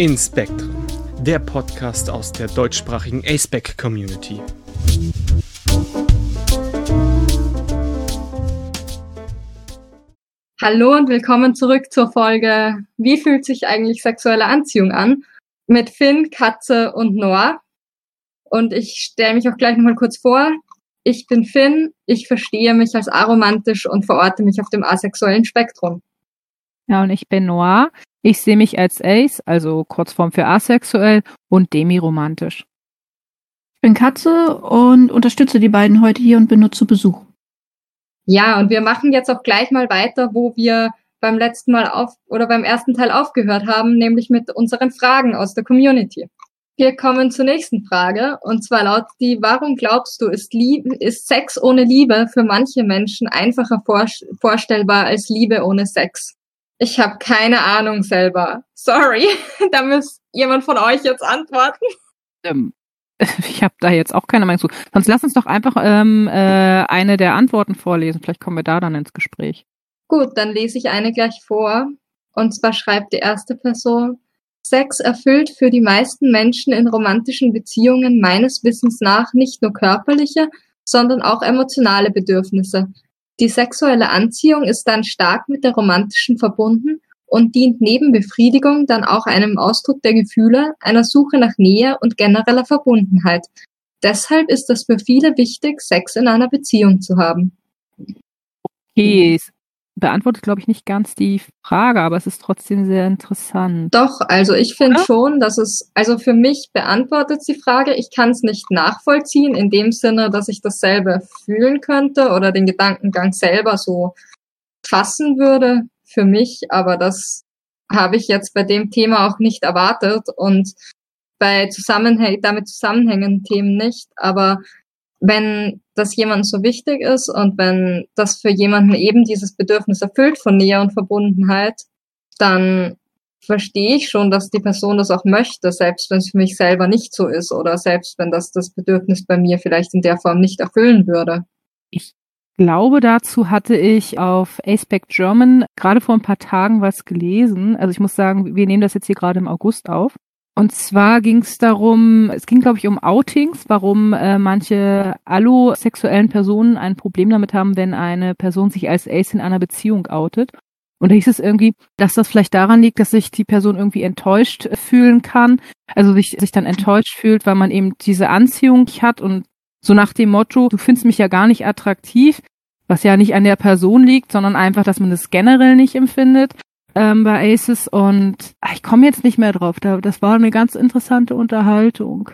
Inspektren, der Podcast aus der deutschsprachigen aceback Community. Hallo und willkommen zurück zur Folge Wie fühlt sich eigentlich sexuelle Anziehung an? Mit Finn, Katze und Noah. Und ich stelle mich auch gleich nochmal kurz vor. Ich bin Finn, ich verstehe mich als aromantisch und verorte mich auf dem asexuellen Spektrum. Ja, und ich bin Noir. Ich sehe mich als Ace, also Kurzform für asexuell und demiromantisch. Ich bin Katze und unterstütze die beiden heute hier und bin nur zu Besuch. Ja, und wir machen jetzt auch gleich mal weiter, wo wir beim letzten Mal auf oder beim ersten Teil aufgehört haben, nämlich mit unseren Fragen aus der Community. Wir kommen zur nächsten Frage und zwar lautet die, warum glaubst du, ist, Liebe, ist Sex ohne Liebe für manche Menschen einfacher vorstellbar als Liebe ohne Sex? Ich habe keine Ahnung selber. Sorry, da muss jemand von euch jetzt antworten. Ähm, ich habe da jetzt auch keine Meinung zu. Sonst lass uns doch einfach ähm, äh, eine der Antworten vorlesen. Vielleicht kommen wir da dann ins Gespräch. Gut, dann lese ich eine gleich vor. Und zwar schreibt die erste Person, Sex erfüllt für die meisten Menschen in romantischen Beziehungen meines Wissens nach nicht nur körperliche, sondern auch emotionale Bedürfnisse. Die sexuelle Anziehung ist dann stark mit der romantischen verbunden und dient neben Befriedigung dann auch einem Ausdruck der Gefühle, einer Suche nach Nähe und genereller Verbundenheit. Deshalb ist es für viele wichtig, Sex in einer Beziehung zu haben. Okay, beantwortet, glaube ich, nicht ganz die Frage, aber es ist trotzdem sehr interessant. Doch, also ich finde ja? schon, dass es, also für mich beantwortet die Frage, ich kann es nicht nachvollziehen, in dem Sinne, dass ich dasselbe fühlen könnte oder den Gedankengang selber so fassen würde für mich, aber das habe ich jetzt bei dem Thema auch nicht erwartet und bei Zusammenhäng damit zusammenhängenden Themen nicht, aber wenn das jemand so wichtig ist und wenn das für jemanden eben dieses Bedürfnis erfüllt von Nähe und Verbundenheit, dann verstehe ich schon, dass die Person das auch möchte, selbst wenn es für mich selber nicht so ist oder selbst wenn das das Bedürfnis bei mir vielleicht in der Form nicht erfüllen würde. Ich glaube, dazu hatte ich auf Aspect German gerade vor ein paar Tagen was gelesen. Also ich muss sagen, wir nehmen das jetzt hier gerade im August auf. Und zwar ging es darum, es ging, glaube ich, um Outings, warum äh, manche allosexuellen Personen ein Problem damit haben, wenn eine Person sich als Ace in einer Beziehung outet. Und da hieß es irgendwie, dass das vielleicht daran liegt, dass sich die Person irgendwie enttäuscht fühlen kann, also sich, sich dann enttäuscht fühlt, weil man eben diese Anziehung hat und so nach dem Motto, du findest mich ja gar nicht attraktiv, was ja nicht an der Person liegt, sondern einfach, dass man das generell nicht empfindet ähm, bei Aces und ach, ich komme jetzt nicht mehr drauf. Da, das war eine ganz interessante Unterhaltung.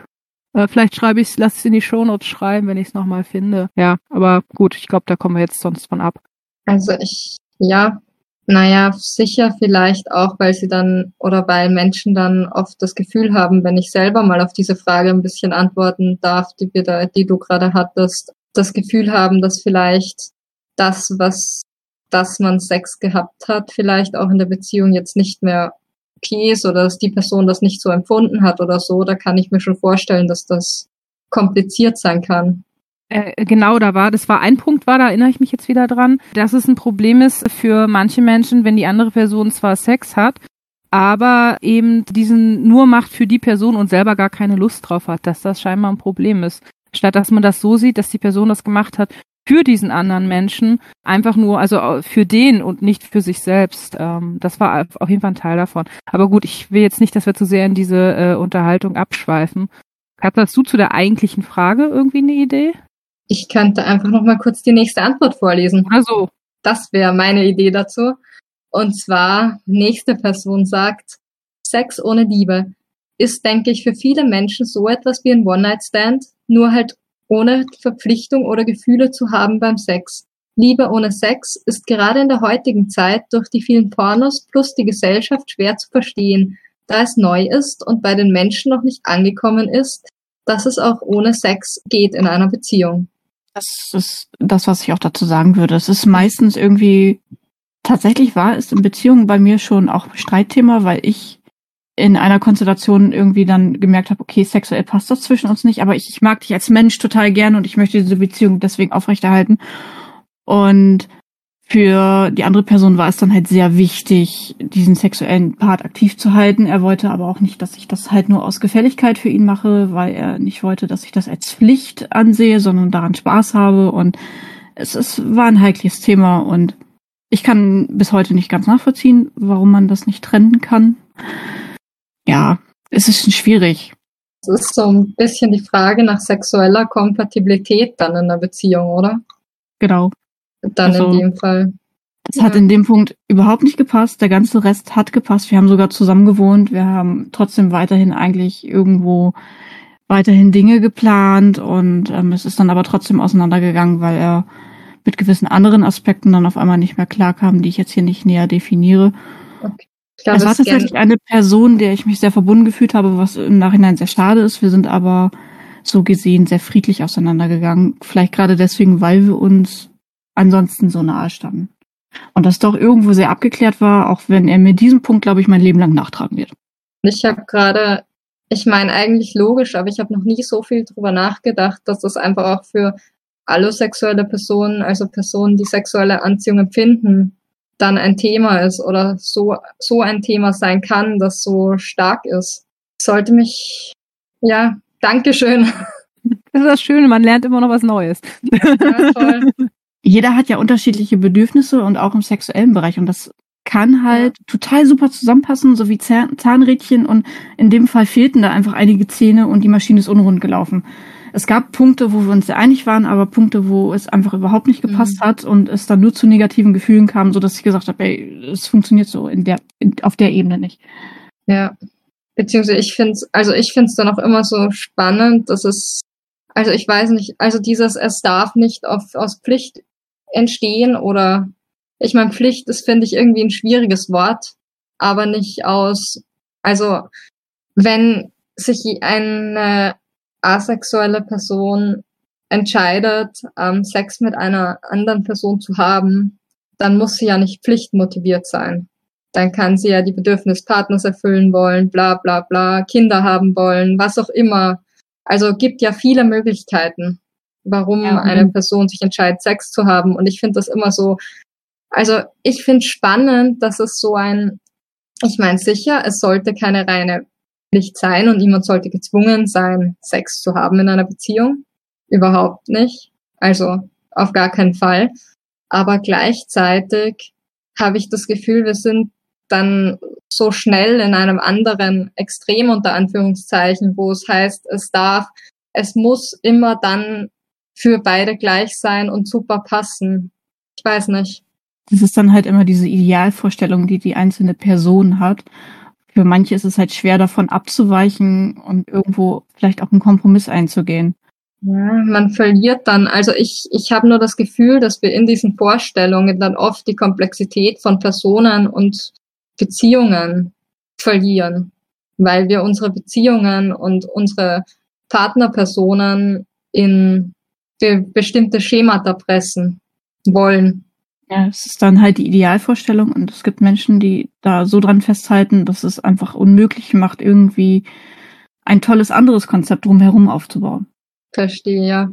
Äh, vielleicht schreibe ich es, lass es in die Shownotes schreiben, wenn ich es nochmal finde. Ja, aber gut, ich glaube, da kommen wir jetzt sonst von ab. Also ich, ja, naja, sicher vielleicht auch, weil sie dann oder weil Menschen dann oft das Gefühl haben, wenn ich selber mal auf diese Frage ein bisschen antworten darf, die, die du gerade hattest, das Gefühl haben, dass vielleicht das, was dass man Sex gehabt hat, vielleicht auch in der Beziehung jetzt nicht mehr okay ist oder dass die Person das nicht so empfunden hat oder so, da kann ich mir schon vorstellen, dass das kompliziert sein kann. Äh, genau, da war, das war ein Punkt, war, da erinnere ich mich jetzt wieder dran, dass es ein Problem ist für manche Menschen, wenn die andere Person zwar Sex hat, aber eben diesen nur macht für die Person und selber gar keine Lust drauf hat, dass das scheinbar ein Problem ist. Statt dass man das so sieht, dass die Person das gemacht hat für diesen anderen Menschen, einfach nur, also für den und nicht für sich selbst. Ähm, das war auf jeden Fall ein Teil davon. Aber gut, ich will jetzt nicht, dass wir zu sehr in diese äh, Unterhaltung abschweifen. Hast du zu der eigentlichen Frage irgendwie eine Idee? Ich könnte einfach noch mal kurz die nächste Antwort vorlesen. Also, das wäre meine Idee dazu. Und zwar, nächste Person sagt, Sex ohne Liebe ist, denke ich, für viele Menschen so etwas wie ein One-Night-Stand, nur halt ohne Verpflichtung oder Gefühle zu haben beim Sex. Liebe ohne Sex ist gerade in der heutigen Zeit durch die vielen Pornos plus die Gesellschaft schwer zu verstehen, da es neu ist und bei den Menschen noch nicht angekommen ist, dass es auch ohne Sex geht in einer Beziehung. Das ist das, was ich auch dazu sagen würde. Es ist meistens irgendwie tatsächlich wahr, ist in Beziehungen bei mir schon auch Streitthema, weil ich in einer Konstellation irgendwie dann gemerkt habe, okay, sexuell passt das zwischen uns nicht, aber ich, ich mag dich als Mensch total gern und ich möchte diese Beziehung deswegen aufrechterhalten. Und für die andere Person war es dann halt sehr wichtig, diesen sexuellen Part aktiv zu halten. Er wollte aber auch nicht, dass ich das halt nur aus Gefälligkeit für ihn mache, weil er nicht wollte, dass ich das als Pflicht ansehe, sondern daran Spaß habe. Und es, es war ein heikles Thema und ich kann bis heute nicht ganz nachvollziehen, warum man das nicht trennen kann. Ja, es ist schwierig. Es ist so ein bisschen die Frage nach sexueller Kompatibilität dann in der Beziehung, oder? Genau. Dann also, in dem Fall. Es ja. hat in dem Punkt überhaupt nicht gepasst. Der ganze Rest hat gepasst. Wir haben sogar zusammen gewohnt. Wir haben trotzdem weiterhin eigentlich irgendwo weiterhin Dinge geplant und ähm, es ist dann aber trotzdem auseinandergegangen, weil er mit gewissen anderen Aspekten dann auf einmal nicht mehr klarkam, die ich jetzt hier nicht näher definiere. Okay. Glaub, es war tatsächlich eine Person, der ich mich sehr verbunden gefühlt habe, was im Nachhinein sehr schade ist. Wir sind aber so gesehen sehr friedlich auseinandergegangen. Vielleicht gerade deswegen, weil wir uns ansonsten so nahe standen. Und das doch irgendwo sehr abgeklärt war, auch wenn er mir diesen Punkt, glaube ich, mein Leben lang nachtragen wird. Ich habe gerade, ich meine eigentlich logisch, aber ich habe noch nie so viel drüber nachgedacht, dass das einfach auch für allosexuelle Personen, also Personen, die sexuelle Anziehung empfinden, dann ein Thema ist oder so, so ein Thema sein kann, das so stark ist. Sollte mich, ja, Dankeschön. Das ist das Schöne, man lernt immer noch was Neues. Ja, toll jeder hat ja unterschiedliche Bedürfnisse und auch im sexuellen Bereich und das kann halt total super zusammenpassen, so wie Zahnrädchen und in dem Fall fehlten da einfach einige Zähne und die Maschine ist unrund gelaufen. Es gab Punkte, wo wir uns sehr einig waren, aber Punkte, wo es einfach überhaupt nicht gepasst mhm. hat und es dann nur zu negativen Gefühlen kam, so dass ich gesagt habe, ey, es funktioniert so in der in, auf der Ebene nicht. Ja, beziehungsweise ich finde es, also ich finde es dann auch immer so spannend, dass es, also ich weiß nicht, also dieses es darf nicht auf, aus Pflicht entstehen oder ich meine, Pflicht ist, finde ich, irgendwie ein schwieriges Wort, aber nicht aus, also wenn sich eine asexuelle Person entscheidet, ähm, Sex mit einer anderen Person zu haben, dann muss sie ja nicht pflichtmotiviert sein. Dann kann sie ja die Bedürfnis Partners erfüllen wollen, bla bla bla, Kinder haben wollen, was auch immer. Also gibt ja viele Möglichkeiten warum ja, eine Person sich entscheidet, Sex zu haben. Und ich finde das immer so, also ich finde spannend, dass es so ein, ich meine sicher, es sollte keine reine Pflicht sein und niemand sollte gezwungen sein, Sex zu haben in einer Beziehung. Überhaupt nicht. Also auf gar keinen Fall. Aber gleichzeitig habe ich das Gefühl, wir sind dann so schnell in einem anderen Extrem unter Anführungszeichen, wo es heißt, es darf, es muss immer dann für beide gleich sein und super passen. Ich weiß nicht. Das ist dann halt immer diese Idealvorstellung, die die einzelne Person hat. Für manche ist es halt schwer davon abzuweichen und irgendwo vielleicht auch einen Kompromiss einzugehen. Ja, man verliert dann. Also ich, ich habe nur das Gefühl, dass wir in diesen Vorstellungen dann oft die Komplexität von Personen und Beziehungen verlieren, weil wir unsere Beziehungen und unsere Partnerpersonen in be bestimmte Schemata pressen wollen. Ja, es ist dann halt die Idealvorstellung und es gibt Menschen, die da so dran festhalten, dass es einfach unmöglich macht, irgendwie ein tolles anderes Konzept drumherum aufzubauen. Verstehe, ja.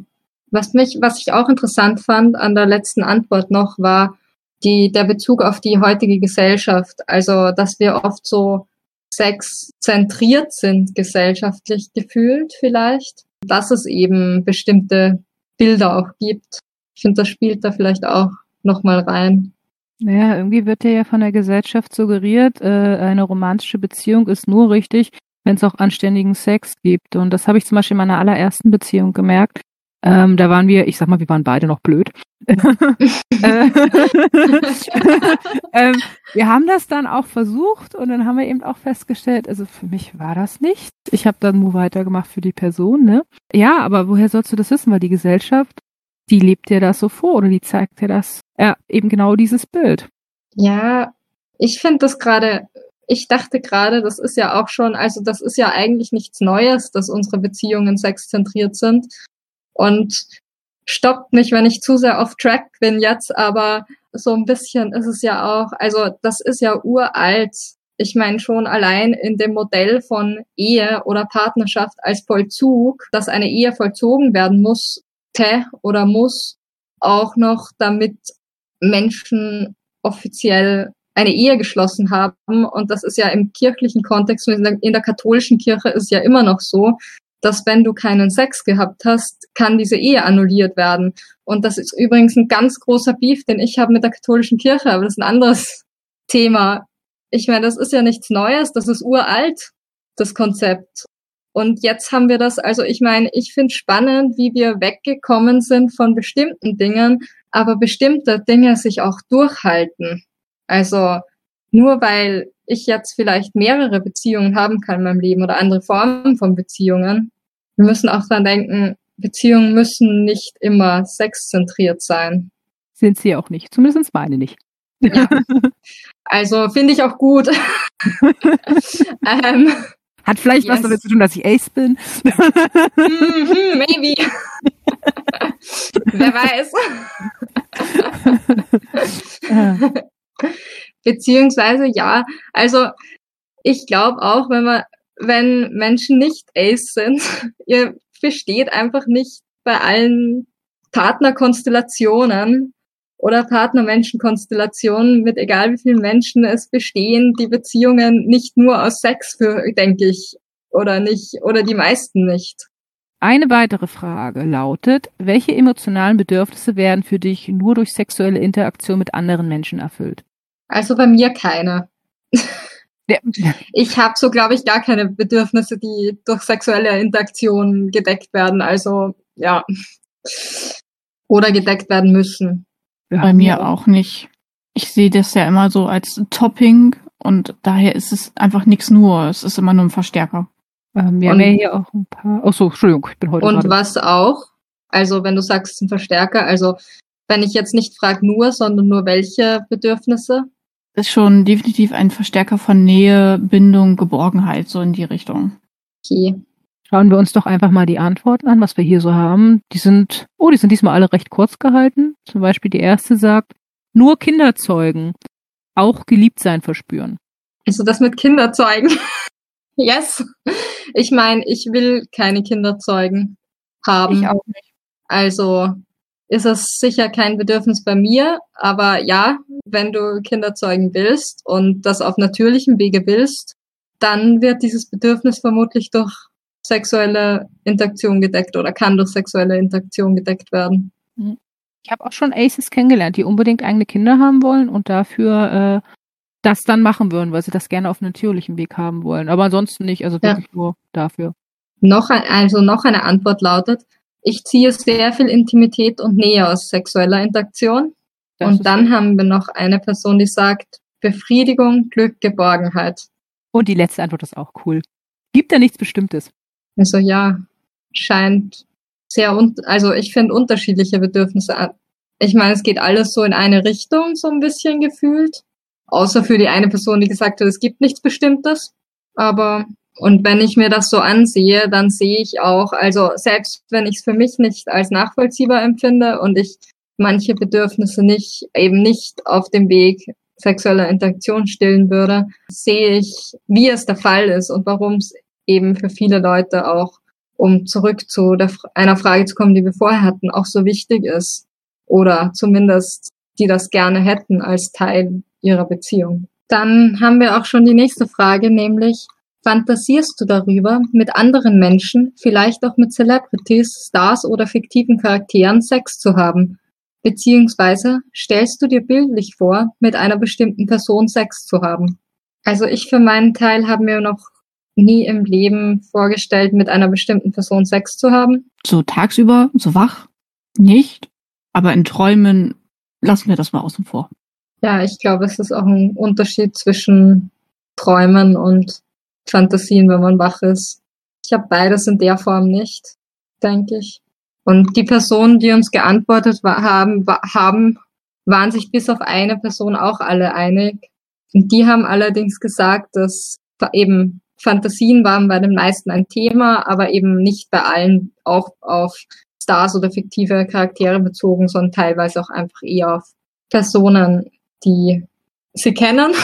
Was mich, was ich auch interessant fand an der letzten Antwort noch, war die, der Bezug auf die heutige Gesellschaft. Also, dass wir oft so sexzentriert sind, gesellschaftlich gefühlt vielleicht. Dass es eben bestimmte Bilder auch gibt. Ich finde, das spielt da vielleicht auch nochmal rein. Naja, irgendwie wird ja von der Gesellschaft suggeriert, äh, eine romantische Beziehung ist nur richtig, wenn es auch anständigen Sex gibt. Und das habe ich zum Beispiel in meiner allerersten Beziehung gemerkt. Ähm, da waren wir, ich sag mal, wir waren beide noch blöd. Äh, ähm, wir haben das dann auch versucht und dann haben wir eben auch festgestellt, also für mich war das nicht. Ich habe dann nur weitergemacht für die Person, ne? Ja, aber woher sollst du das wissen? Weil die Gesellschaft, die lebt dir das so vor oder die zeigt dir das, ja, eben genau dieses Bild. Ja, ich finde das gerade, ich dachte gerade, das ist ja auch schon, also das ist ja eigentlich nichts Neues, dass unsere Beziehungen sexzentriert sind. Und stoppt mich, wenn ich zu sehr off track bin jetzt, aber so ein bisschen ist es ja auch, also das ist ja uralt. Ich meine schon allein in dem Modell von Ehe oder Partnerschaft als Vollzug, dass eine Ehe vollzogen werden muss, oder muss, auch noch damit Menschen offiziell eine Ehe geschlossen haben. Und das ist ja im kirchlichen Kontext, in der, in der katholischen Kirche ist ja immer noch so, dass wenn du keinen Sex gehabt hast, kann diese Ehe annulliert werden. Und das ist übrigens ein ganz großer Beef, den ich habe mit der katholischen Kirche, aber das ist ein anderes Thema. Ich meine, das ist ja nichts Neues, das ist uralt, das Konzept. Und jetzt haben wir das, also ich meine, ich finde spannend, wie wir weggekommen sind von bestimmten Dingen, aber bestimmte Dinge sich auch durchhalten. Also nur weil ich jetzt vielleicht mehrere Beziehungen haben kann in meinem Leben oder andere Formen von Beziehungen, wir müssen auch dran denken, Beziehungen müssen nicht immer sexzentriert sein. Sind sie auch nicht, zumindest meine nicht. Ja. Also finde ich auch gut. ähm, Hat vielleicht yes. was damit zu tun, dass ich Ace bin. mm maybe. Wer weiß. Beziehungsweise ja, also ich glaube auch, wenn man, wenn Menschen nicht Ace sind, ihr versteht einfach nicht bei allen Partnerkonstellationen oder Partnermenschenkonstellationen mit egal wie vielen Menschen es bestehen, die Beziehungen nicht nur aus Sex für, denke ich, oder nicht, oder die meisten nicht. Eine weitere Frage lautet, welche emotionalen Bedürfnisse werden für dich nur durch sexuelle Interaktion mit anderen Menschen erfüllt? Also bei mir keine. Ich habe so, glaube ich, gar keine Bedürfnisse, die durch sexuelle Interaktion gedeckt werden. Also ja. Oder gedeckt werden müssen. Bei mir auch nicht. Ich sehe das ja immer so als Topping und daher ist es einfach nichts nur. Es ist immer nur ein Verstärker. Ähm, wir und, haben ja hier auch ein paar. Ach so, Entschuldigung, ich bin heute. Und gerade. was auch? Also wenn du sagst, es ist ein Verstärker, also wenn ich jetzt nicht frage nur, sondern nur welche Bedürfnisse? Ist schon definitiv ein Verstärker von Nähe, Bindung, Geborgenheit, so in die Richtung. Okay. Schauen wir uns doch einfach mal die Antworten an, was wir hier so haben. Die sind, oh, die sind diesmal alle recht kurz gehalten. Zum Beispiel die erste sagt, nur Kinder zeugen, auch geliebt sein verspüren. Also das mit Kinder zeugen. yes. Ich meine, ich will keine Kinder zeugen haben. Ich auch nicht. Also ist es sicher kein Bedürfnis bei mir, aber ja, wenn du Kinder zeugen willst und das auf natürlichem Wege willst, dann wird dieses Bedürfnis vermutlich durch sexuelle Interaktion gedeckt oder kann durch sexuelle Interaktion gedeckt werden. Mhm. Ich habe auch schon Aces kennengelernt, die unbedingt eigene Kinder haben wollen und dafür äh, das dann machen würden, weil sie das gerne auf natürlichem Weg haben wollen. Aber ansonsten nicht, also wirklich ja. nur dafür. Noch ein, also noch eine Antwort lautet, ich ziehe sehr viel Intimität und Nähe aus sexueller Interaktion. Das und dann gut. haben wir noch eine Person, die sagt, Befriedigung, Glück, Geborgenheit. Und die letzte Antwort ist auch cool. Gibt da nichts Bestimmtes? Also ja, scheint sehr, un also ich finde unterschiedliche Bedürfnisse. Ich meine, es geht alles so in eine Richtung, so ein bisschen gefühlt. Außer für die eine Person, die gesagt hat, es gibt nichts Bestimmtes. Aber, und wenn ich mir das so ansehe, dann sehe ich auch, also selbst wenn ich es für mich nicht als nachvollziehbar empfinde und ich manche Bedürfnisse nicht, eben nicht auf dem Weg sexueller Interaktion stillen würde, sehe ich, wie es der Fall ist und warum es eben für viele Leute auch, um zurück zu der, einer Frage zu kommen, die wir vorher hatten, auch so wichtig ist. Oder zumindest die das gerne hätten als Teil ihrer Beziehung. Dann haben wir auch schon die nächste Frage, nämlich, fantasierst du darüber, mit anderen Menschen, vielleicht auch mit Celebrities, Stars oder fiktiven Charakteren Sex zu haben? Beziehungsweise stellst du dir bildlich vor, mit einer bestimmten Person Sex zu haben? Also ich für meinen Teil habe mir noch nie im Leben vorgestellt, mit einer bestimmten Person Sex zu haben. So tagsüber, so wach? Nicht. Aber in Träumen lassen wir das mal außen vor. Ja, ich glaube, es ist auch ein Unterschied zwischen Träumen und Fantasien, wenn man wach ist. Ich habe beides in der Form nicht, denke ich. Und die Personen, die uns geantwortet haben, haben, waren sich bis auf eine Person auch alle einig. Und die haben allerdings gesagt, dass eben Fantasien waren bei den meisten ein Thema, aber eben nicht bei allen auch auf Stars oder fiktive Charaktere bezogen, sondern teilweise auch einfach eher auf Personen, die sie kennen.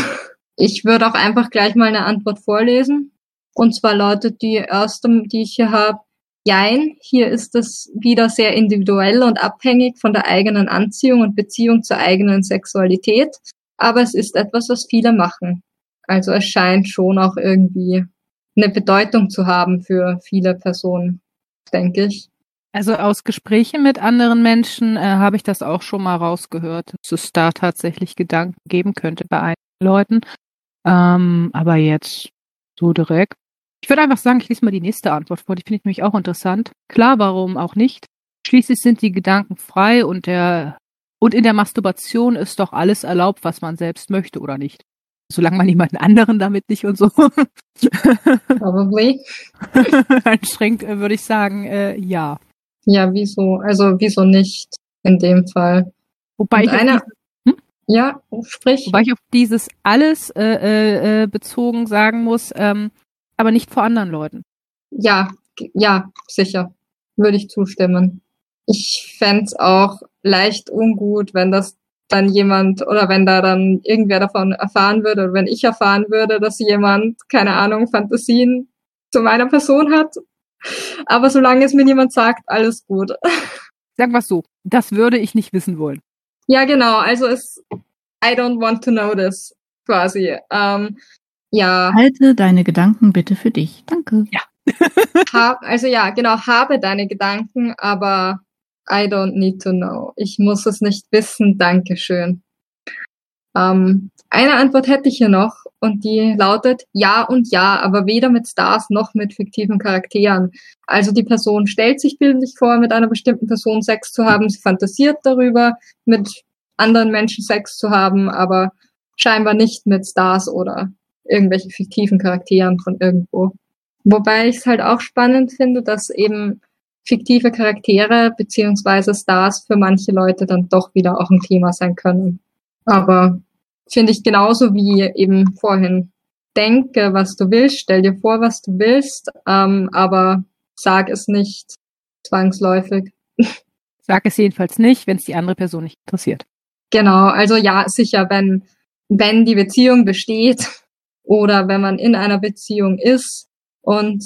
Ich würde auch einfach gleich mal eine Antwort vorlesen. Und zwar lautet die erste, die ich hier habe, jein, hier ist es wieder sehr individuell und abhängig von der eigenen Anziehung und Beziehung zur eigenen Sexualität. Aber es ist etwas, was viele machen. Also es scheint schon auch irgendwie eine Bedeutung zu haben für viele Personen, denke ich. Also aus Gesprächen mit anderen Menschen äh, habe ich das auch schon mal rausgehört, dass es da tatsächlich Gedanken geben könnte bei einigen Leuten. Ähm, aber jetzt so direkt. Ich würde einfach sagen, ich lese mal die nächste Antwort vor. Die finde ich nämlich auch interessant. Klar, warum auch nicht? Schließlich sind die Gedanken frei und der und in der Masturbation ist doch alles erlaubt, was man selbst möchte oder nicht. Solange man niemanden anderen damit nicht und so. Probably. Einschränkt, äh, würde ich sagen, äh, ja. Ja, wieso? Also wieso nicht in dem Fall? Wobei ich, eine, hm? ja, sprich. Wobei ich auf dieses alles äh, äh, äh, bezogen sagen muss, ähm, aber nicht vor anderen Leuten. Ja, ja, sicher. Würde ich zustimmen. Ich fände auch leicht ungut, wenn das dann jemand oder wenn da dann irgendwer davon erfahren würde oder wenn ich erfahren würde, dass jemand, keine Ahnung, Fantasien zu meiner Person hat. Aber solange es mir niemand sagt, alles gut. Sag was so, das würde ich nicht wissen wollen. Ja, genau. Also es, I don't want to know this, quasi. Ähm, ja. Halte deine Gedanken bitte für dich. Danke. Ja. ha, also ja, genau, habe deine Gedanken, aber I don't need to know. Ich muss es nicht wissen. Dankeschön. Ähm, eine Antwort hätte ich hier noch und die lautet ja und ja, aber weder mit Stars noch mit fiktiven Charakteren. Also die Person stellt sich bildlich vor, mit einer bestimmten Person Sex zu haben, sie fantasiert darüber, mit anderen Menschen Sex zu haben, aber scheinbar nicht mit Stars oder irgendwelchen fiktiven Charakteren von irgendwo. Wobei ich es halt auch spannend finde, dass eben fiktive Charaktere beziehungsweise Stars für manche Leute dann doch wieder auch ein Thema sein können. Aber finde ich genauso wie eben vorhin. Denke, was du willst, stell dir vor, was du willst, ähm, aber sag es nicht zwangsläufig. Sag es jedenfalls nicht, wenn es die andere Person nicht interessiert. Genau, also ja, sicher, wenn, wenn die Beziehung besteht oder wenn man in einer Beziehung ist und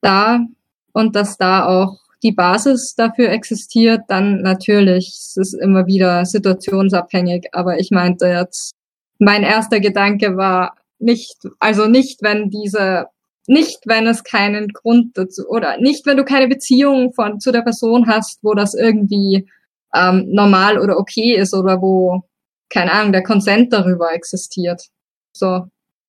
da und dass da auch die Basis dafür existiert, dann natürlich, es ist immer wieder situationsabhängig, aber ich meinte jetzt, mein erster Gedanke war nicht, also nicht, wenn diese, nicht, wenn es keinen Grund dazu, oder nicht, wenn du keine Beziehung von, zu der Person hast, wo das irgendwie ähm, normal oder okay ist oder wo, keine Ahnung, der Konsent darüber existiert. So.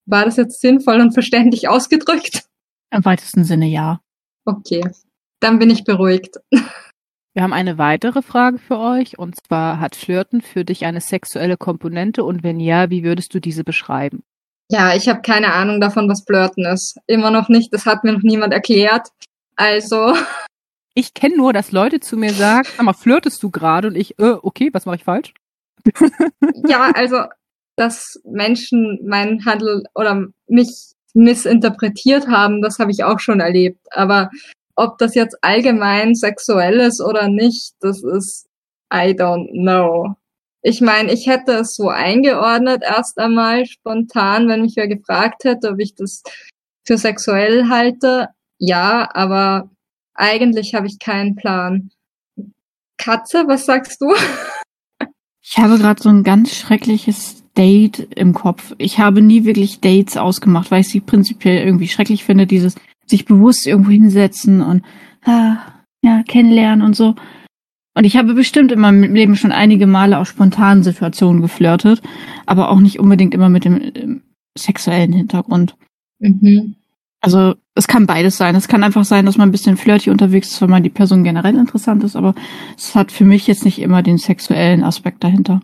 War das jetzt sinnvoll und verständlich ausgedrückt? Im weitesten Sinne ja. Okay. Dann bin ich beruhigt. Wir haben eine weitere Frage für euch und zwar hat Flirten für dich eine sexuelle Komponente und wenn ja, wie würdest du diese beschreiben? Ja, ich habe keine Ahnung davon, was Flirten ist. Immer noch nicht, das hat mir noch niemand erklärt. Also. Ich kenne nur, dass Leute zu mir sagen, aber flirtest du gerade und ich, äh, okay, was mache ich falsch? ja, also, dass Menschen meinen Handel oder mich missinterpretiert haben, das habe ich auch schon erlebt. Aber ob das jetzt allgemein sexuell ist oder nicht, das ist I don't know. Ich meine, ich hätte es so eingeordnet erst einmal spontan, wenn mich wer gefragt hätte, ob ich das für sexuell halte. Ja, aber eigentlich habe ich keinen Plan. Katze, was sagst du? Ich habe gerade so ein ganz schreckliches Date im Kopf. Ich habe nie wirklich Dates ausgemacht, weil ich sie prinzipiell irgendwie schrecklich finde, dieses sich bewusst irgendwo hinsetzen und ah, ja, kennenlernen und so. Und ich habe bestimmt in meinem Leben schon einige Male aus spontanen Situationen geflirtet, aber auch nicht unbedingt immer mit dem, dem sexuellen Hintergrund. Mhm. Also es kann beides sein. Es kann einfach sein, dass man ein bisschen flirty unterwegs ist, wenn man die Person generell interessant ist, aber es hat für mich jetzt nicht immer den sexuellen Aspekt dahinter.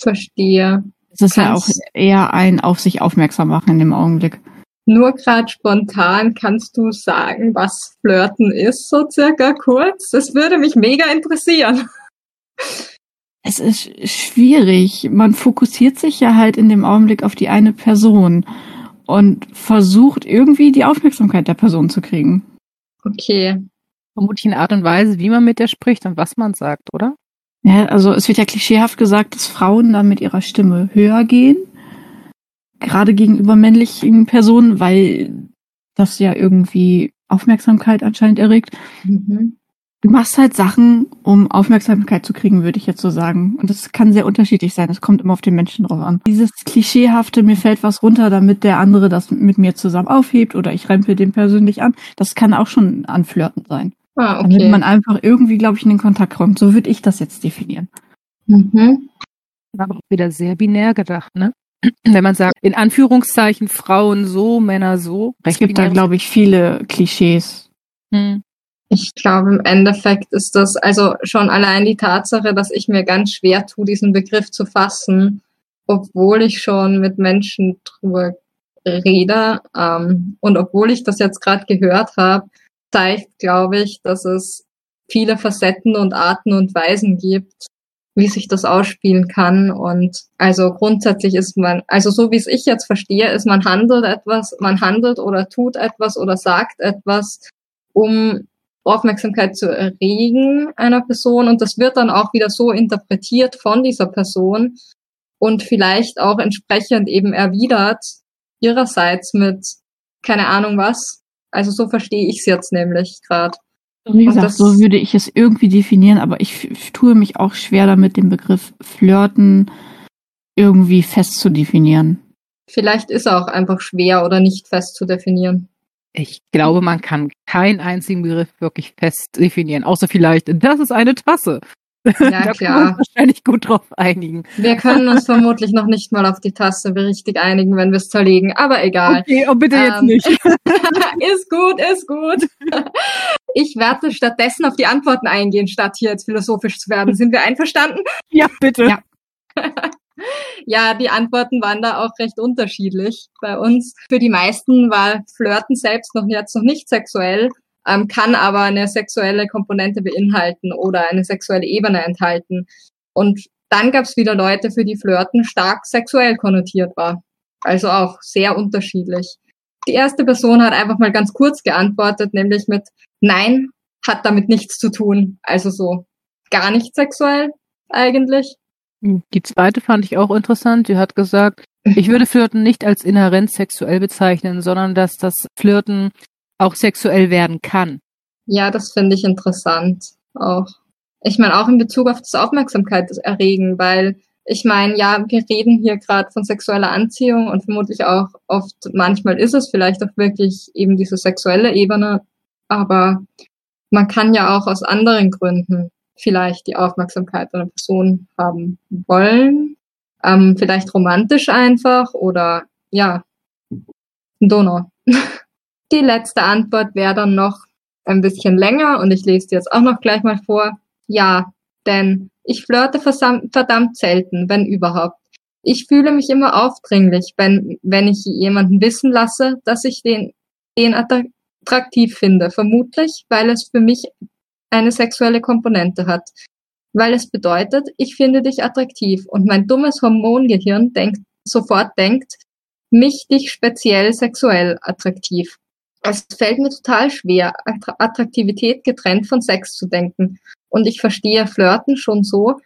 Verstehe. Es ist Kannst ja auch eher ein auf sich aufmerksam machen in dem Augenblick. Nur gerade spontan kannst du sagen, was Flirten ist, so circa kurz? Das würde mich mega interessieren. Es ist schwierig. Man fokussiert sich ja halt in dem Augenblick auf die eine Person und versucht irgendwie die Aufmerksamkeit der Person zu kriegen. Okay. Vermutlich in Art und Weise, wie man mit der spricht und was man sagt, oder? Ja, also es wird ja klischeehaft gesagt, dass Frauen dann mit ihrer Stimme höher gehen gerade gegenüber männlichen Personen, weil das ja irgendwie Aufmerksamkeit anscheinend erregt. Mhm. Du machst halt Sachen, um Aufmerksamkeit zu kriegen, würde ich jetzt so sagen. Und das kann sehr unterschiedlich sein. Es kommt immer auf den Menschen drauf an. Dieses klischeehafte, mir fällt was runter, damit der andere das mit mir zusammen aufhebt oder ich rempel den persönlich an, das kann auch schon anflirten sein. Ah, okay. Damit man einfach irgendwie, glaube ich, in den Kontakt kommt. So würde ich das jetzt definieren. Mhm. Aber auch wieder sehr binär gedacht, ne? Wenn man sagt, in Anführungszeichen Frauen so, Männer so. Es gibt da, glaube ich, viele Klischees. Hm. Ich glaube, im Endeffekt ist das also schon allein die Tatsache, dass ich mir ganz schwer tue, diesen Begriff zu fassen, obwohl ich schon mit Menschen drüber rede ähm, und obwohl ich das jetzt gerade gehört habe, zeigt, glaube ich, dass es viele Facetten und Arten und Weisen gibt, wie sich das ausspielen kann. Und also grundsätzlich ist man, also so wie es ich jetzt verstehe, ist man handelt etwas, man handelt oder tut etwas oder sagt etwas, um Aufmerksamkeit zu erregen einer Person und das wird dann auch wieder so interpretiert von dieser Person und vielleicht auch entsprechend eben erwidert ihrerseits mit keine Ahnung was. Also so verstehe ich es jetzt nämlich gerade. Wie gesagt, so würde ich es irgendwie definieren, aber ich, ich tue mich auch schwer damit, den Begriff Flirten irgendwie fest zu definieren. Vielleicht ist er auch einfach schwer oder nicht fest zu definieren. Ich glaube, man kann keinen einzigen Begriff wirklich fest definieren, außer vielleicht, das ist eine Tasse. Ja, da klar. Man wahrscheinlich gut drauf einigen. Wir können uns vermutlich noch nicht mal auf die Tasse richtig einigen, wenn wir es zerlegen, aber egal. Okay, oh bitte jetzt ähm, nicht. ist gut, ist gut. Ich werde stattdessen auf die Antworten eingehen, statt hier jetzt philosophisch zu werden. Sind wir einverstanden? Ja, bitte. Ja. ja, die Antworten waren da auch recht unterschiedlich bei uns. Für die meisten war Flirten selbst noch jetzt noch nicht sexuell, ähm, kann aber eine sexuelle Komponente beinhalten oder eine sexuelle Ebene enthalten. Und dann gab es wieder Leute, für die Flirten stark sexuell konnotiert war. Also auch sehr unterschiedlich. Die erste Person hat einfach mal ganz kurz geantwortet, nämlich mit Nein, hat damit nichts zu tun. Also so gar nicht sexuell eigentlich. Die zweite fand ich auch interessant. Die hat gesagt, ich würde Flirten nicht als inhärent sexuell bezeichnen, sondern dass das Flirten auch sexuell werden kann. Ja, das finde ich interessant auch. Ich meine auch in Bezug auf das Aufmerksamkeit erregen, weil ich meine, ja, wir reden hier gerade von sexueller Anziehung und vermutlich auch oft, manchmal ist es vielleicht auch wirklich eben diese sexuelle Ebene, aber man kann ja auch aus anderen Gründen vielleicht die Aufmerksamkeit einer Person haben wollen, ähm, vielleicht romantisch einfach oder ja, Donau. Die letzte Antwort wäre dann noch ein bisschen länger und ich lese die jetzt auch noch gleich mal vor. Ja, denn ich flirte verdammt selten, wenn überhaupt. Ich fühle mich immer aufdringlich, wenn, wenn ich jemanden wissen lasse, dass ich den, den attraktiv finde. Vermutlich, weil es für mich eine sexuelle Komponente hat. Weil es bedeutet, ich finde dich attraktiv und mein dummes Hormongehirn denkt, sofort denkt, mich dich speziell sexuell attraktiv. Es fällt mir total schwer, Attraktivität getrennt von Sex zu denken. Und ich verstehe Flirten schon so,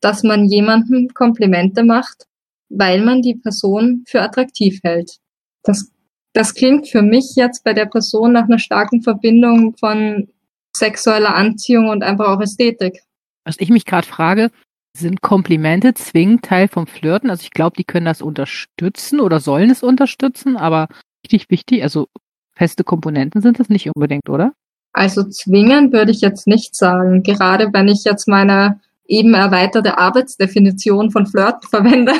dass man jemandem Komplimente macht, weil man die Person für attraktiv hält. Das, das klingt für mich jetzt bei der Person nach einer starken Verbindung von sexueller Anziehung und einfach auch Ästhetik. Was ich mich gerade frage, sind Komplimente zwingend Teil vom Flirten? Also ich glaube, die können das unterstützen oder sollen es unterstützen, aber richtig wichtig, also feste Komponenten sind das nicht unbedingt, oder? Also zwingen würde ich jetzt nicht sagen. Gerade wenn ich jetzt meine eben erweiterte Arbeitsdefinition von Flirten verwende,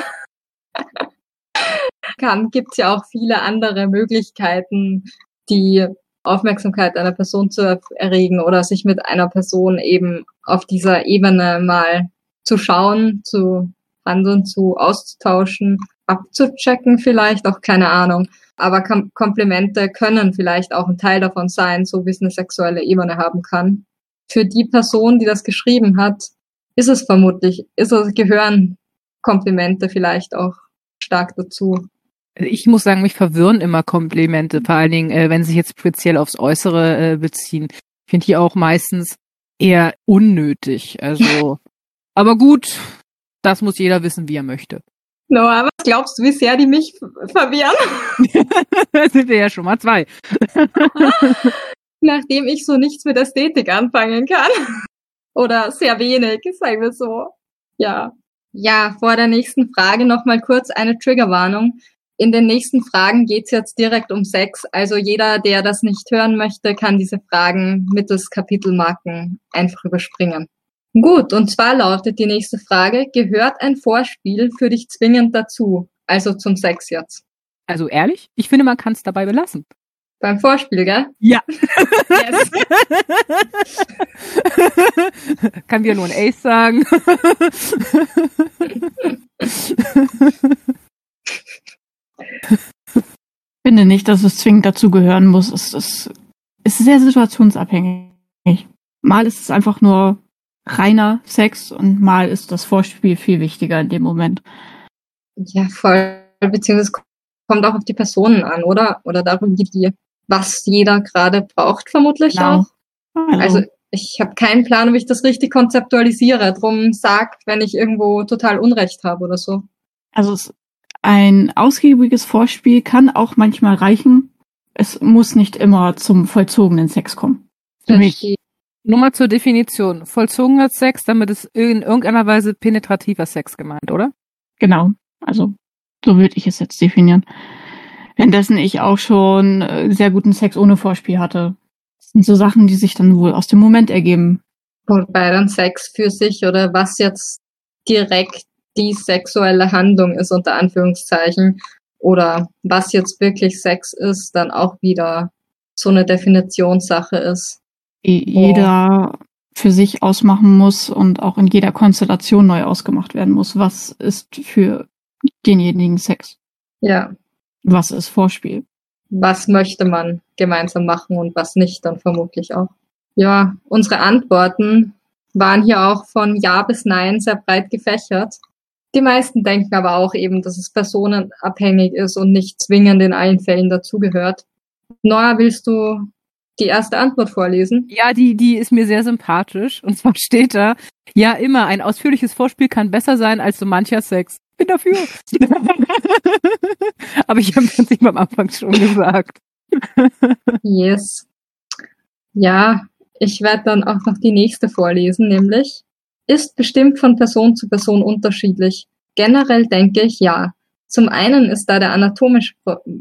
kann, gibt es ja auch viele andere Möglichkeiten, die Aufmerksamkeit einer Person zu erregen oder sich mit einer Person eben auf dieser Ebene mal zu schauen, zu handeln, zu auszutauschen, abzuchecken vielleicht, auch keine Ahnung. Aber Kom Komplimente können vielleicht auch ein Teil davon sein, so wie es eine sexuelle Ebene haben kann. Für die Person, die das geschrieben hat, ist es vermutlich, ist es, gehören Komplimente vielleicht auch stark dazu. Ich muss sagen, mich verwirren immer Komplimente, vor allen Dingen, äh, wenn sie sich jetzt speziell aufs Äußere äh, beziehen. Ich finde die auch meistens eher unnötig. Also, aber gut, das muss jeder wissen, wie er möchte. Noah, was glaubst du, wie sehr die mich verwirren? da sind wir ja schon mal zwei. nachdem ich so nichts mit Ästhetik anfangen kann. Oder sehr wenig, sagen wir so. Ja. Ja, vor der nächsten Frage nochmal kurz eine Triggerwarnung. In den nächsten Fragen geht's jetzt direkt um Sex. Also jeder, der das nicht hören möchte, kann diese Fragen mittels Kapitelmarken einfach überspringen. Gut, und zwar lautet die nächste Frage, gehört ein Vorspiel für dich zwingend dazu? Also zum Sex jetzt. Also ehrlich, ich finde, man kann es dabei belassen. Beim Vorspiel, gell? Ja. Yes. kann wir nur ein Ace sagen. Ich finde nicht, dass es zwingend dazugehören muss. Es ist, es ist sehr situationsabhängig. Mal ist es einfach nur reiner Sex und mal ist das Vorspiel viel wichtiger in dem Moment. Ja, voll. Beziehungsweise kommt auch auf die Personen an, oder? Oder darum, wie die, was jeder gerade braucht, vermutlich genau. auch. Also, also ich habe keinen Plan, wie ich das richtig konzeptualisiere. Drum sag, wenn ich irgendwo total Unrecht habe oder so. Also es, ein ausgiebiges Vorspiel kann auch manchmal reichen. Es muss nicht immer zum vollzogenen Sex kommen. Für mich. Nur mal zur Definition. Vollzogener Sex, damit ist in irgendeiner Weise penetrativer Sex gemeint, oder? Genau. Also, so würde ich es jetzt definieren. Währenddessen ich auch schon äh, sehr guten Sex ohne Vorspiel hatte. Das sind so Sachen, die sich dann wohl aus dem Moment ergeben. Wobei dann Sex für sich oder was jetzt direkt die sexuelle Handlung ist, unter Anführungszeichen, oder was jetzt wirklich Sex ist, dann auch wieder so eine Definitionssache ist. Jeder oh. für sich ausmachen muss und auch in jeder Konstellation neu ausgemacht werden muss. Was ist für denjenigen Sex? Ja. Was ist Vorspiel? Was möchte man gemeinsam machen und was nicht, dann vermutlich auch. Ja, unsere Antworten waren hier auch von Ja bis Nein sehr breit gefächert. Die meisten denken aber auch eben, dass es personenabhängig ist und nicht zwingend in allen Fällen dazugehört. Noah, willst du die erste Antwort vorlesen? Ja, die, die ist mir sehr sympathisch. Und zwar steht da, ja immer, ein ausführliches Vorspiel kann besser sein als so mancher Sex. Bin dafür. aber ich habe das nicht beim Anfang schon gesagt. yes. Ja, ich werde dann auch noch die nächste vorlesen, nämlich ist bestimmt von Person zu Person unterschiedlich. Generell denke ich ja. Zum einen ist da der anatomische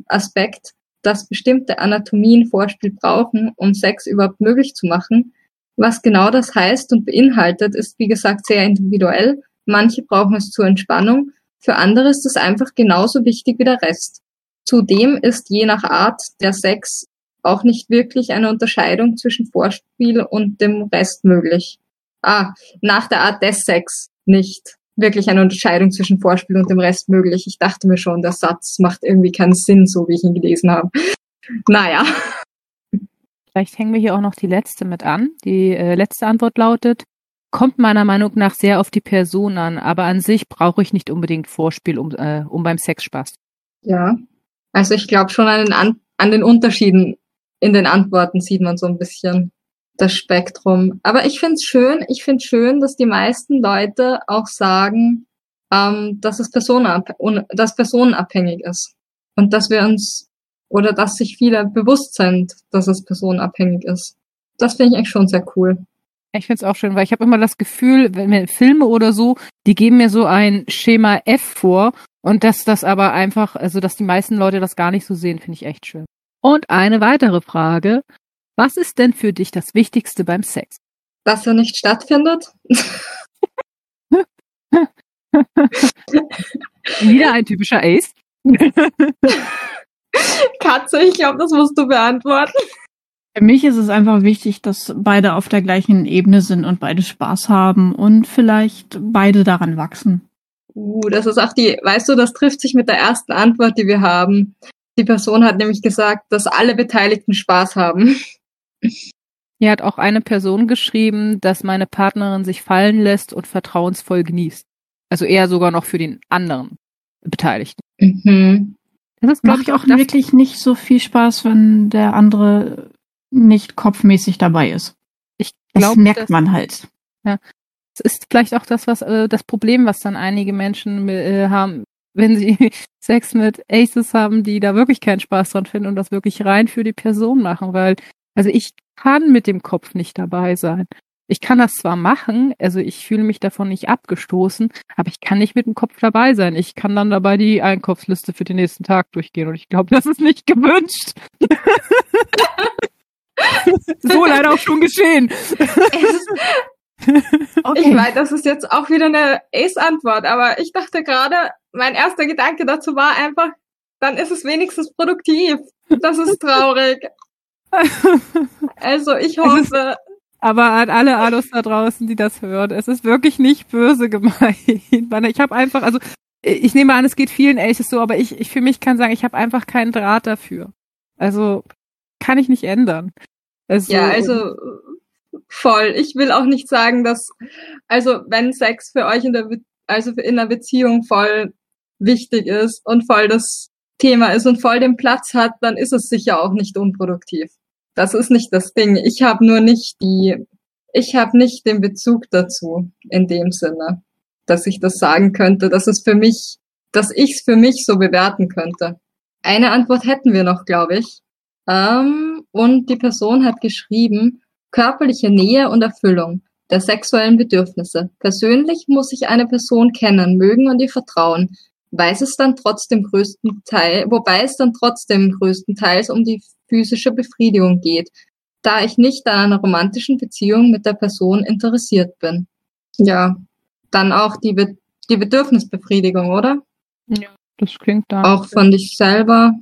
Aspekt, dass bestimmte Anatomien Vorspiel brauchen, um Sex überhaupt möglich zu machen. Was genau das heißt und beinhaltet, ist wie gesagt sehr individuell. Manche brauchen es zur Entspannung, für andere ist es einfach genauso wichtig wie der Rest. Zudem ist je nach Art der Sex auch nicht wirklich eine Unterscheidung zwischen Vorspiel und dem Rest möglich ah, nach der Art des Sex nicht wirklich eine Unterscheidung zwischen Vorspiel und dem Rest möglich. Ich dachte mir schon, der Satz macht irgendwie keinen Sinn, so wie ich ihn gelesen habe. Naja. Vielleicht hängen wir hier auch noch die letzte mit an. Die äh, letzte Antwort lautet, kommt meiner Meinung nach sehr auf die Person an, aber an sich brauche ich nicht unbedingt Vorspiel, um, äh, um beim Sex Spaß. Ja, also ich glaube schon an den, an, an den Unterschieden in den Antworten sieht man so ein bisschen das Spektrum. Aber ich finde es schön, ich finde schön, dass die meisten Leute auch sagen, ähm, dass es personenab dass personenabhängig ist. Und dass wir uns oder dass sich viele bewusst sind, dass es personenabhängig ist. Das finde ich eigentlich schon sehr cool. Ich finde es auch schön, weil ich habe immer das Gefühl, wenn mir Filme oder so, die geben mir so ein Schema F vor und dass das aber einfach, also dass die meisten Leute das gar nicht so sehen, finde ich echt schön. Und eine weitere Frage. Was ist denn für dich das Wichtigste beim Sex? Dass er nicht stattfindet. Wieder ein typischer Ace. Katze, ich glaube, das musst du beantworten. Für mich ist es einfach wichtig, dass beide auf der gleichen Ebene sind und beide Spaß haben und vielleicht beide daran wachsen. Uh, das ist auch die, weißt du, das trifft sich mit der ersten Antwort, die wir haben. Die Person hat nämlich gesagt, dass alle Beteiligten Spaß haben. Hier hat auch eine Person geschrieben, dass meine Partnerin sich fallen lässt und vertrauensvoll genießt. Also eher sogar noch für den anderen Beteiligten. Mhm. Das ist, glaube ich, auch wirklich nicht so viel Spaß, wenn der andere nicht kopfmäßig dabei ist. Ich glaube, das merkt dass, man halt. Ja, es ist vielleicht auch das, was äh, das Problem, was dann einige Menschen äh, haben, wenn sie Sex mit Aces haben, die da wirklich keinen Spaß dran finden und das wirklich rein für die Person machen, weil Also ich kann mit dem Kopf nicht dabei sein. Ich kann das zwar machen, also ich fühle mich davon nicht abgestoßen, aber ich kann nicht mit dem Kopf dabei sein. Ich kann dann dabei die Einkaufsliste für den nächsten Tag durchgehen und ich glaube, das ist nicht gewünscht. so leider auch schon geschehen. okay. Ich weiß, das ist jetzt auch wieder eine Ace-Antwort, aber ich dachte gerade, mein erster Gedanke dazu war einfach, dann ist es wenigstens produktiv. Das ist traurig. Also ich hoffe. aber an alle Alus da draußen, die das hören, es ist wirklich nicht böse gemeint. Ich habe einfach, also ich nehme an, es geht vielen Aces so, aber ich, ich für mich kann sagen, ich habe einfach keinen Draht dafür. Also kann ich nicht ändern. Also, ja, also voll. Ich will auch nicht sagen, dass, also wenn Sex für euch in der, also in einer Beziehung voll wichtig ist und voll das Thema ist und voll den Platz hat, dann ist es sicher auch nicht unproduktiv. Das ist nicht das Ding. Ich habe nur nicht die, ich habe nicht den Bezug dazu in dem Sinne, dass ich das sagen könnte, dass es für mich, dass ich es für mich so bewerten könnte. Eine Antwort hätten wir noch, glaube ich. Ähm, und die Person hat geschrieben, körperliche Nähe und Erfüllung der sexuellen Bedürfnisse. Persönlich muss ich eine Person kennen, mögen und ihr vertrauen, weiß es dann trotzdem größten Teil, wobei es dann trotzdem größtenteils um die physische Befriedigung geht, da ich nicht an einer romantischen Beziehung mit der Person interessiert bin. Ja, dann auch die, Be die Bedürfnisbefriedigung, oder? Ja, das klingt da. Auch von dich selber,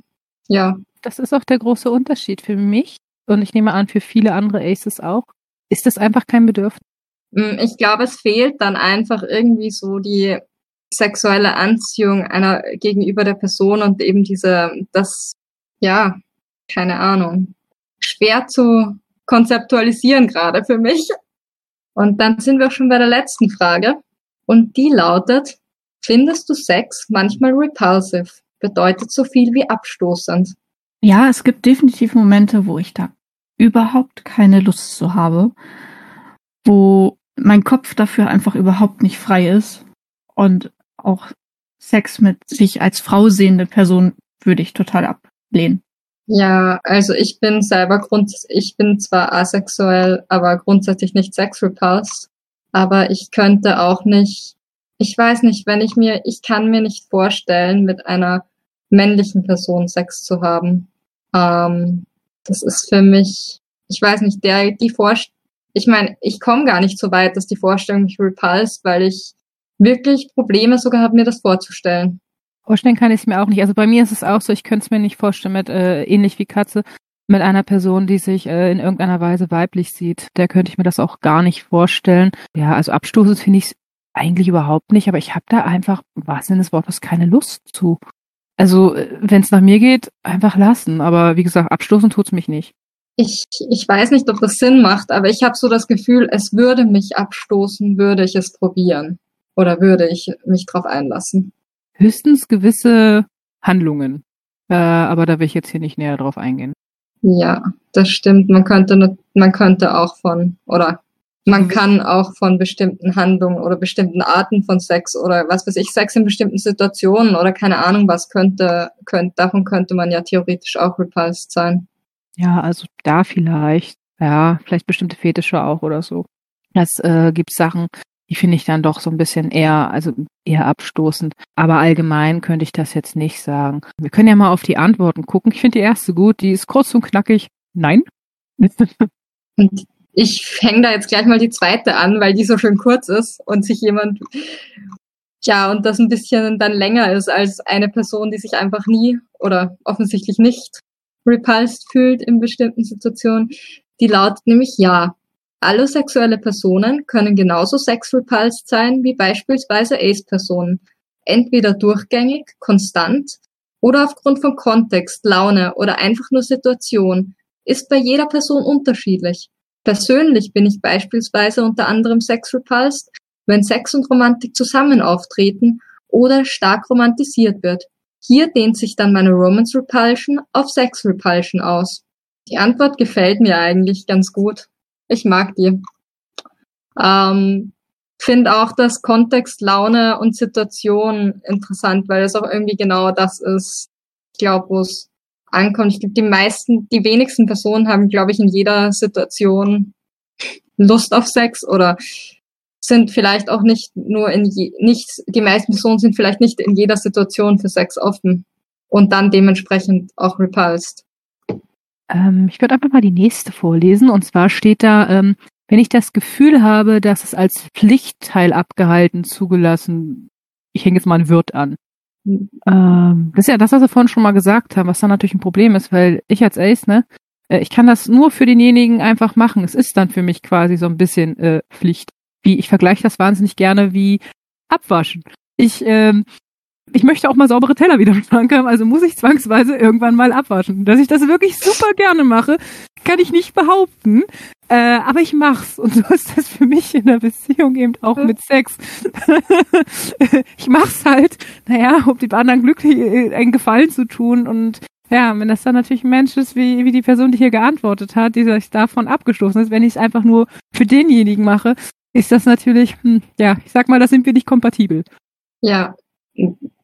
ja. Das ist auch der große Unterschied für mich und ich nehme an für viele andere Aces auch. Ist das einfach kein Bedürfnis? Mm, ich glaube, es fehlt dann einfach irgendwie so die sexuelle Anziehung einer gegenüber der Person und eben diese, das, ja, keine Ahnung, schwer zu konzeptualisieren gerade für mich. Und dann sind wir schon bei der letzten Frage. Und die lautet, findest du Sex manchmal repulsive? Bedeutet so viel wie abstoßend. Ja, es gibt definitiv Momente, wo ich da überhaupt keine Lust zu habe, wo mein Kopf dafür einfach überhaupt nicht frei ist und auch Sex mit sich als Frau sehende Person würde ich total ablehnen. Ja, also ich bin selber grund, ich bin zwar asexuell, aber grundsätzlich nicht sexrepulsed. Aber ich könnte auch nicht, ich weiß nicht, wenn ich mir, ich kann mir nicht vorstellen, mit einer männlichen Person Sex zu haben. Ähm, das ist für mich, ich weiß nicht, der, die Vorstellung, ich meine, ich komme gar nicht so weit, dass die Vorstellung mich repulst, weil ich wirklich Probleme sogar habe, mir das vorzustellen. Vorstellen kann ich es mir auch nicht. Also bei mir ist es auch so, ich könnte es mir nicht vorstellen mit, äh, ähnlich wie Katze, mit einer Person, die sich äh, in irgendeiner Weise weiblich sieht. Der könnte ich mir das auch gar nicht vorstellen. Ja, also abstoßend finde ich es eigentlich überhaupt nicht, aber ich habe da einfach, was denn des Wortes, keine Lust zu. Also, äh, wenn es nach mir geht, einfach lassen. Aber wie gesagt, abstoßen tut's mich nicht. Ich, ich weiß nicht, ob das Sinn macht, aber ich habe so das Gefühl, es würde mich abstoßen, würde ich es probieren. Oder würde ich mich drauf einlassen? Höchstens gewisse Handlungen. Äh, aber da will ich jetzt hier nicht näher drauf eingehen. Ja, das stimmt. Man könnte, man könnte auch von, oder man mhm. kann auch von bestimmten Handlungen oder bestimmten Arten von Sex oder was weiß ich, Sex in bestimmten Situationen oder keine Ahnung was könnte, könnte, davon könnte man ja theoretisch auch repulsed sein. Ja, also da vielleicht, ja, vielleicht bestimmte Fetische auch oder so. Das äh, gibt Sachen, die finde ich dann doch so ein bisschen eher, also eher abstoßend. Aber allgemein könnte ich das jetzt nicht sagen. Wir können ja mal auf die Antworten gucken. Ich finde die erste gut, die ist kurz und knackig. Nein. ich hänge da jetzt gleich mal die zweite an, weil die so schön kurz ist und sich jemand, ja, und das ein bisschen dann länger ist als eine Person, die sich einfach nie oder offensichtlich nicht repulsed fühlt in bestimmten Situationen. Die lautet nämlich ja. Allosexuelle Personen können genauso sexrepulsed sein wie beispielsweise Ace-Personen, entweder durchgängig, konstant oder aufgrund von Kontext, Laune oder einfach nur Situation, ist bei jeder Person unterschiedlich. Persönlich bin ich beispielsweise unter anderem sexrepulsed, wenn Sex und Romantik zusammen auftreten oder stark romantisiert wird. Hier dehnt sich dann meine Romance Repulsion auf Sex Repulsion aus. Die Antwort gefällt mir eigentlich ganz gut. Ich mag die. Ähm, Finde auch das Kontext, Laune und Situation interessant, weil es auch irgendwie genau das ist, ich glaube, wo es ankommt. Ich glaube, die meisten, die wenigsten Personen haben, glaube ich, in jeder Situation Lust auf Sex oder sind vielleicht auch nicht nur in je, nicht, die meisten Personen sind vielleicht nicht in jeder Situation für Sex offen und dann dementsprechend auch repulsed. Ähm, ich würde einfach mal die nächste vorlesen. Und zwar steht da, ähm, wenn ich das Gefühl habe, dass es als Pflichtteil abgehalten, zugelassen, ich hänge jetzt mal ein Wirt an. Mhm. Ähm, das ist ja das, was wir vorhin schon mal gesagt haben, was dann natürlich ein Problem ist, weil ich als Ace, ne, äh, ich kann das nur für denjenigen einfach machen. Es ist dann für mich quasi so ein bisschen äh, Pflicht. Wie ich vergleiche das wahnsinnig gerne wie Abwaschen. Ich ähm, ich möchte auch mal saubere Teller wieder im Schrank haben, also muss ich zwangsweise irgendwann mal abwaschen. Dass ich das wirklich super gerne mache, kann ich nicht behaupten. Äh, aber ich mach's. Und so ist das für mich in der Beziehung eben auch mit Sex. ich mach's halt, naja, um dem anderen glücklich äh, einen Gefallen zu tun. Und ja, wenn das dann natürlich ein Mensch ist, wie, wie die Person, die hier geantwortet hat, die sich davon abgestoßen ist, wenn ich es einfach nur für denjenigen mache, ist das natürlich, hm, ja, ich sag mal, da sind wir nicht kompatibel. Ja,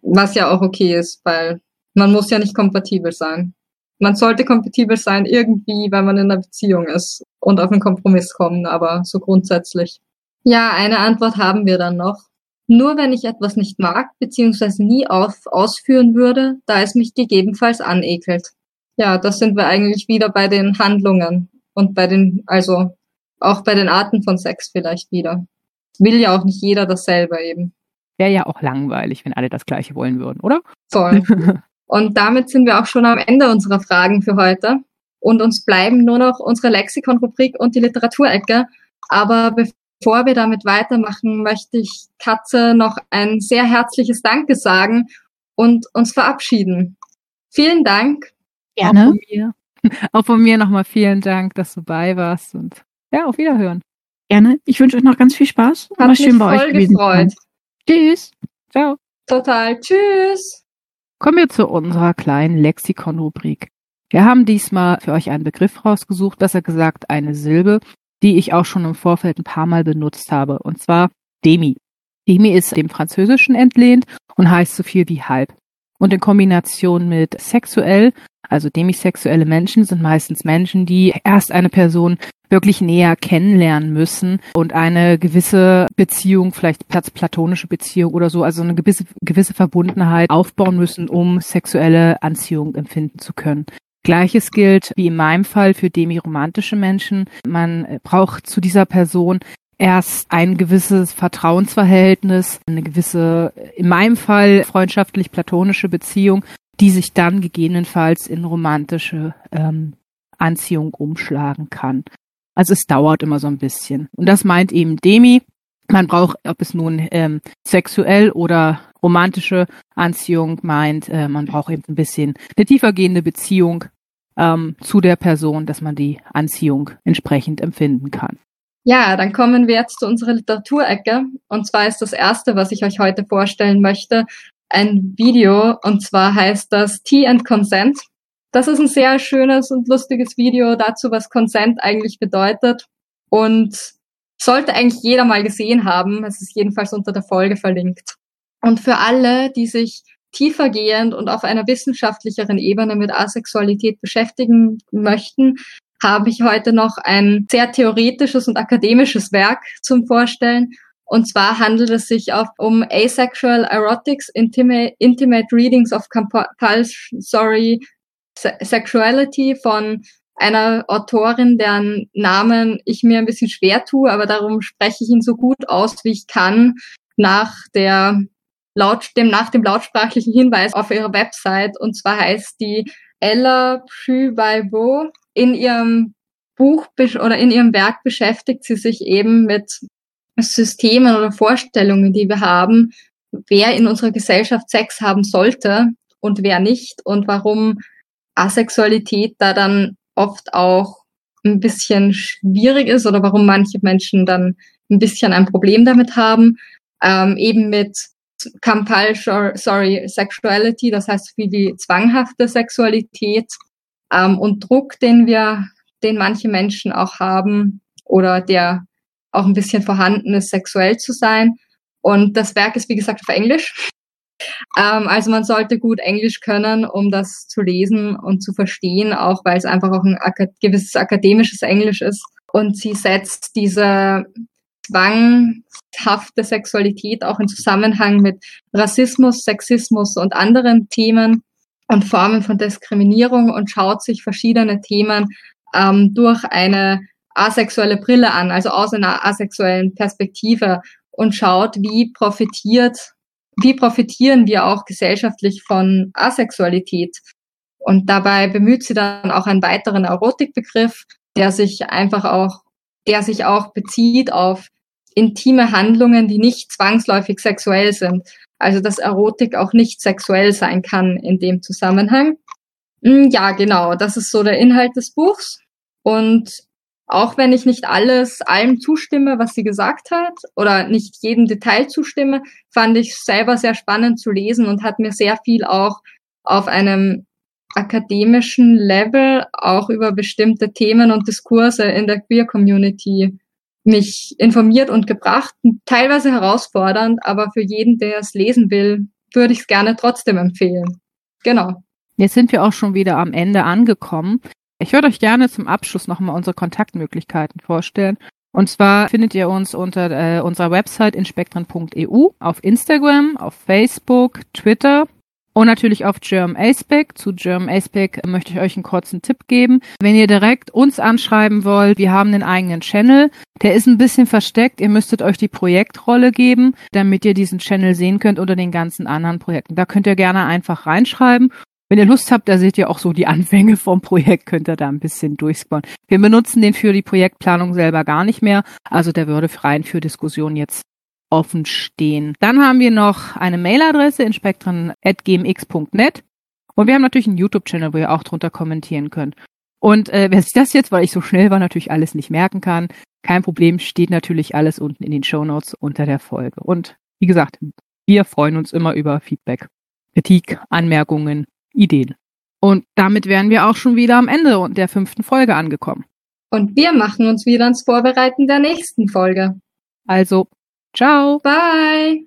was ja auch okay ist, weil man muss ja nicht kompatibel sein. Man sollte kompatibel sein irgendwie, wenn man in einer Beziehung ist und auf einen Kompromiss kommen, aber so grundsätzlich. Ja, eine Antwort haben wir dann noch. Nur wenn ich etwas nicht mag, beziehungsweise nie auf, ausführen würde, da es mich gegebenenfalls anekelt. Ja, das sind wir eigentlich wieder bei den Handlungen und bei den, also auch bei den Arten von Sex vielleicht wieder. Will ja auch nicht jeder dasselbe eben. Wäre ja auch langweilig, wenn alle das Gleiche wollen würden, oder? Voll. Und damit sind wir auch schon am Ende unserer Fragen für heute. Und uns bleiben nur noch unsere Lexikon-Rubrik und die Literaturecke. Aber bevor wir damit weitermachen, möchte ich Katze noch ein sehr herzliches Danke sagen und uns verabschieden. Vielen Dank. Gerne. Auch von mir, auch von mir nochmal vielen Dank, dass du bei warst und ja, auf Wiederhören. Gerne. Ich wünsche euch noch ganz viel Spaß. Hat War schön bei euch gewesen. Gefreut. Tschüss. Ciao. Total. Tschüss. Kommen wir zu unserer kleinen Lexikon-Rubrik. Wir haben diesmal für euch einen Begriff rausgesucht, besser gesagt eine Silbe, die ich auch schon im Vorfeld ein paar Mal benutzt habe, und zwar demi. Demi ist dem Französischen entlehnt und heißt so viel wie halb. Und in Kombination mit sexuell, also demisexuelle Menschen sind meistens Menschen, die erst eine Person wirklich näher kennenlernen müssen und eine gewisse Beziehung, vielleicht platonische Beziehung oder so, also eine gewisse, gewisse Verbundenheit aufbauen müssen, um sexuelle Anziehung empfinden zu können. Gleiches gilt wie in meinem Fall für demiromantische Menschen. Man braucht zu dieser Person erst ein gewisses Vertrauensverhältnis, eine gewisse, in meinem Fall freundschaftlich-platonische Beziehung, die sich dann gegebenenfalls in romantische ähm, Anziehung umschlagen kann. Also es dauert immer so ein bisschen. Und das meint eben Demi. Man braucht, ob es nun ähm, sexuell oder romantische Anziehung meint, äh, man braucht eben ein bisschen eine tiefergehende Beziehung ähm, zu der Person, dass man die Anziehung entsprechend empfinden kann. Ja, dann kommen wir jetzt zu unserer Literaturecke. Und zwar ist das erste, was ich euch heute vorstellen möchte, ein Video. Und zwar heißt das Tea and Consent. Das ist ein sehr schönes und lustiges Video dazu, was Consent eigentlich bedeutet. Und sollte eigentlich jeder mal gesehen haben. Es ist jedenfalls unter der Folge verlinkt. Und für alle, die sich tiefergehend und auf einer wissenschaftlicheren Ebene mit Asexualität beschäftigen möchten, habe ich heute noch ein sehr theoretisches und akademisches Werk zum Vorstellen. Und zwar handelt es sich auch um Asexual Erotics, Intimate, Intimate Readings of Compulsory Sexuality von einer Autorin, deren Namen ich mir ein bisschen schwer tue, aber darum spreche ich ihn so gut aus, wie ich kann, nach der laut, dem, nach dem lautsprachlichen Hinweis auf ihrer Website. Und zwar heißt die Ella Pruivo in ihrem Buch oder in ihrem Werk beschäftigt sie sich eben mit Systemen oder Vorstellungen, die wir haben, wer in unserer Gesellschaft Sex haben sollte und wer nicht und warum Asexualität da dann oft auch ein bisschen schwierig ist oder warum manche Menschen dann ein bisschen ein Problem damit haben, ähm, eben mit compulsory sexuality, das heißt wie die zwanghafte Sexualität ähm, und Druck, den wir, den manche Menschen auch haben oder der auch ein bisschen vorhanden ist, sexuell zu sein. Und das Werk ist, wie gesagt, auf Englisch. Ähm, also man sollte gut Englisch können, um das zu lesen und zu verstehen, auch weil es einfach auch ein gewisses akademisches Englisch ist. Und sie setzt diese zwanghafte Sexualität auch in Zusammenhang mit Rassismus, Sexismus und anderen Themen und Formen von Diskriminierung und schaut sich verschiedene Themen ähm, durch eine asexuelle Brille an, also aus einer asexuellen Perspektive und schaut, wie profitiert, wie profitieren wir auch gesellschaftlich von Asexualität. Und dabei bemüht sie dann auch einen weiteren Erotikbegriff, der sich einfach auch, der sich auch bezieht auf intime Handlungen, die nicht zwangsläufig sexuell sind. Also dass Erotik auch nicht sexuell sein kann in dem Zusammenhang. Hm, ja, genau, das ist so der Inhalt des Buchs. Und auch wenn ich nicht alles allem zustimme, was sie gesagt hat, oder nicht jedem Detail zustimme, fand ich selber sehr spannend zu lesen und hat mir sehr viel auch auf einem akademischen Level auch über bestimmte Themen und Diskurse in der Queer Community mich informiert und gebracht. Teilweise herausfordernd, aber für jeden, der es lesen will, würde ich es gerne trotzdem empfehlen. Genau. Jetzt sind wir auch schon wieder am Ende angekommen. Ich würde euch gerne zum Abschluss nochmal unsere Kontaktmöglichkeiten vorstellen. Und zwar findet ihr uns unter äh, unserer Website inspektren.eu, auf Instagram, auf Facebook, Twitter und natürlich auf German Aspec. Zu German Aspec möchte ich euch einen kurzen Tipp geben. Wenn ihr direkt uns anschreiben wollt, wir haben einen eigenen Channel. Der ist ein bisschen versteckt. Ihr müsstet euch die Projektrolle geben, damit ihr diesen Channel sehen könnt unter den ganzen anderen Projekten. Da könnt ihr gerne einfach reinschreiben. Wenn ihr Lust habt, da seht ihr auch so die Anfänge vom Projekt, könnt ihr da ein bisschen durchscrollen. Wir benutzen den für die Projektplanung selber gar nicht mehr. Also der würde rein für Diskussionen jetzt offen stehen. Dann haben wir noch eine Mailadresse in spektren.gmx.net und wir haben natürlich einen YouTube-Channel, wo ihr auch drunter kommentieren könnt. Und äh, wer sich das jetzt, weil ich so schnell war, natürlich alles nicht merken kann, kein Problem, steht natürlich alles unten in den Show Notes unter der Folge. Und wie gesagt, wir freuen uns immer über Feedback, Kritik, Anmerkungen, Ideen. Und damit wären wir auch schon wieder am Ende der fünften Folge angekommen. Und wir machen uns wieder ans Vorbereiten der nächsten Folge. Also Ciao. Bye.